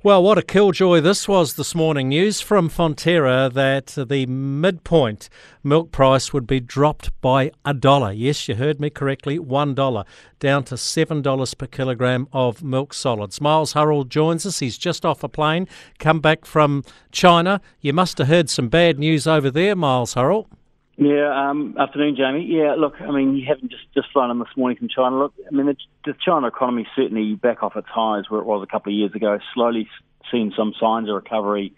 Well, what a killjoy this was this morning. News from Fonterra that the midpoint milk price would be dropped by a dollar. Yes, you heard me correctly, one dollar, down to seven dollars per kilogram of milk solids. Miles Hurrell joins us. He's just off a plane, come back from China. You must have heard some bad news over there, Miles Hurrell. Yeah, um, afternoon, Jamie. Yeah, look, I mean, you haven't just, just flown in this morning from China. Look, I mean, the, the China economy certainly back off its highs where it was a couple of years ago, slowly seeing some signs of recovery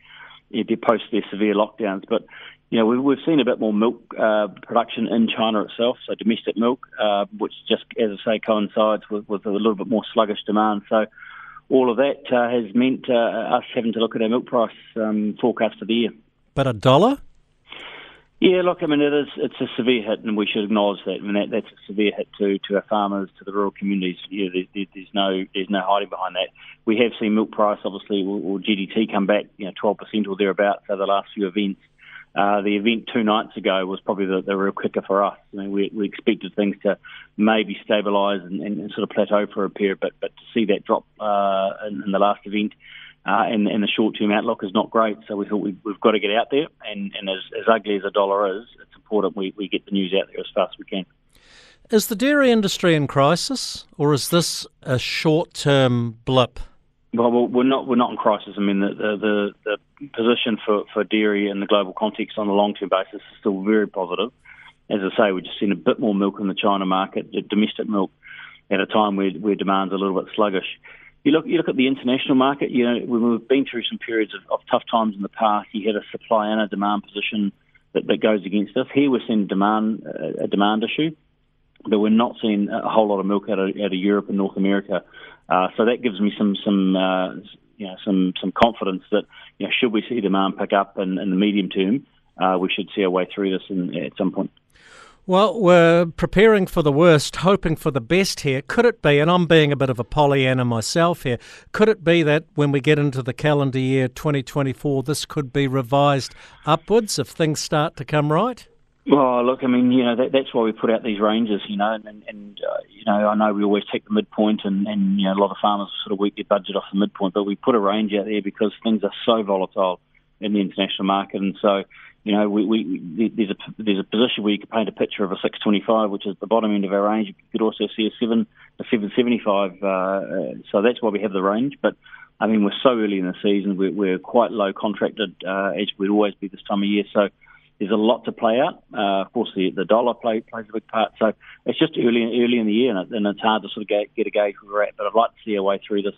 post their severe lockdowns. But, you know, we've, we've seen a bit more milk uh, production in China itself, so domestic milk, uh, which just, as I say, coincides with, with a little bit more sluggish demand. So all of that uh, has meant uh, us having to look at our milk price um, forecast for the year. But a dollar? Yeah, look, I mean, it is it's a severe hit, and we should acknowledge that. I mean, that, that's a severe hit to, to our farmers, to the rural communities. Yeah, there, there's no there's no hiding behind that. We have seen milk price, obviously, or, or GDT come back, you know, 12% or thereabouts over the last few events. Uh, the event two nights ago was probably the, the real kicker for us. I mean, we, we expected things to maybe stabilise and, and, and, sort of plateau for a period, but but to see that drop uh, in, in the last event uh, and, and, the short-term outlook is not great. So we thought we, have got to get out there, and, and as, as, ugly as a dollar is, it's important we, we get the news out there as fast as we can. Is the dairy industry in crisis, or is this a short-term blip? Well, we're not we're not in crisis. I mean, the the, the, the position for, for dairy in the global context on a long-term basis is still very positive. As I say, we've just seen a bit more milk in the China market, the domestic milk, at a time where, where demand's a little bit sluggish you look you look at the international market. You know, when we've been through some periods of, of tough times in the past, you had a supply and a demand position that, that goes against us. Here we're seeing demand a demand issue, but we're not seeing a whole lot of milk out of, out of Europe and North America. Uh, so that gives me some some uh, you know some some confidence that you know should we see demand pick up in, in the medium term, uh, we should see our way through this in, at some point. Well, we're preparing for the worst, hoping for the best here. Could it be, and I'm being a bit of a Pollyanna myself here, could it be that when we get into the calendar year 2024, this could be revised upwards if things start to come right? Well, look, I mean, you know, that, that's why we put out these ranges, you know, and, and uh, you know, I know we always take the midpoint, and, and, you know, a lot of farmers sort of work their budget off the midpoint, but we put a range out there because things are so volatile in the international market, and so you know, we, we there's a there's a position where you could paint a picture of a 625, which is the bottom end of our range. You could also see a seven a 775. Uh, so that's why we have the range. But I mean, we're so early in the season. We're, we're quite low contracted, uh, as we'd always be this time of year. So there's a lot to play out. Uh, of course, the, the dollar play, plays a big part. So it's just early early in the year, and, it, and it's hard to sort of get, get a gauge where we're at. But I'd like to see our way through this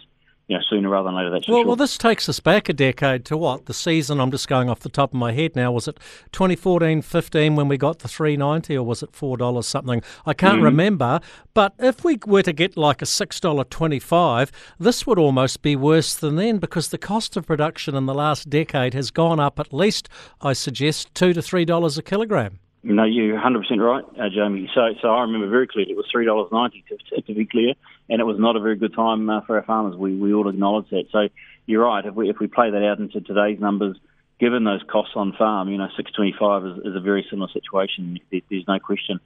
you know, sooner rather than later. That's well, sure. well, this takes us back a decade to what the season. I'm just going off the top of my head now. Was it 2014-15 when we got the 390, or was it four dollars something? I can't mm-hmm. remember. But if we were to get like a six dollar twenty-five, this would almost be worse than then because the cost of production in the last decade has gone up at least, I suggest, two to three dollars a kilogram. No, you're 100% right, uh, Jamie. So, so I remember very clearly it was three dollars ninety to, to be clear, and it was not a very good time uh, for our farmers. We we all acknowledge that. So you're right. If we if we play that out into today's numbers, given those costs on farm, you know, 625 is, is a very similar situation. There, there's no question.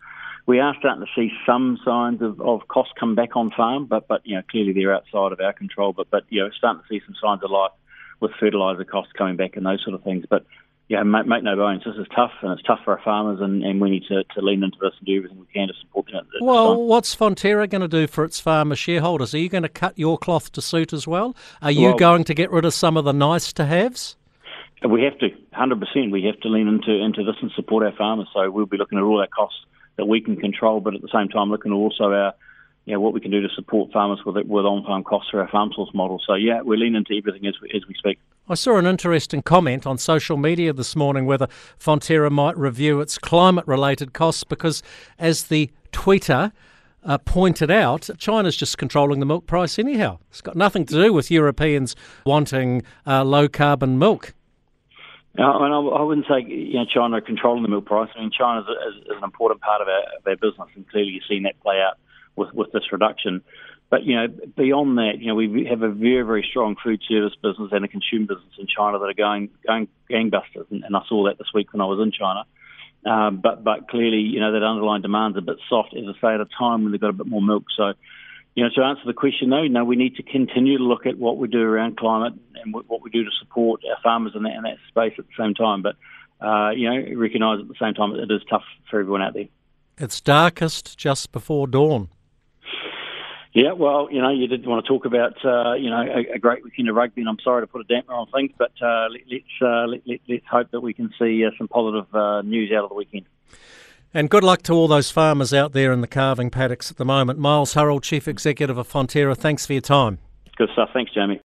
We are starting to see some signs of, of costs come back on farm, but but you know clearly they're outside of our control. But but you know starting to see some signs of life with fertiliser costs coming back and those sort of things. But yeah, make, make, no bones, this is tough, and it's tough for our farmers, and, and we need to, to lean into this and do everything we can to support them. Well, what's Fonterra going to do for its farmer shareholders? Are you going to cut your cloth to suit as well? Are you well, going to get rid of some of the nice to haves? We have to, 100%. We have to lean into, into this and support our farmers. So we'll be looking at all our costs that we can control, but at the same time looking at also our you know, what we can do to support farmers with with on-farm costs through our farm source model. So yeah, we're leaning into everything as we, as we speak. I saw an interesting comment on social media this morning whether Fonterra might review its climate-related costs because, as the tweeter uh, pointed out, China's just controlling the milk price anyhow. It's got nothing to do with Europeans wanting uh, low-carbon milk. I, mean, I wouldn't say you know China controlling the milk price. I mean, China is, an important part of our, of our business, and clearly you've seen that play out with, with this reduction. But you know, beyond that, you know, we have a very, very strong food service business and a consumer business in China that are going going gangbusters, and, and I saw that this week when I was in China. Um, but but clearly, you know, that underlying demand's a bit soft, as I say, at a time when they've got a bit more milk. So, you know, to answer the question, though, you know, we need to continue to look at what we do around climate and what we do to support our farmers in that, in that space at the same time. But uh, you know, recognise at the same time it is tough for everyone out there. It's darkest just before dawn. Yeah, well, you know, you didn't want to talk about, uh, you know, a, a, great weekend of rugby, and I'm sorry to put a damper on things, but uh, let, us uh, let, let, let's hope that we can see uh, some positive uh, news out of the weekend. And good luck to all those farmers out there in the calving paddocks at the moment. Miles Hurrell, Chief Executive of Fonterra, thanks for your time. Good stuff. Thanks, Jamie.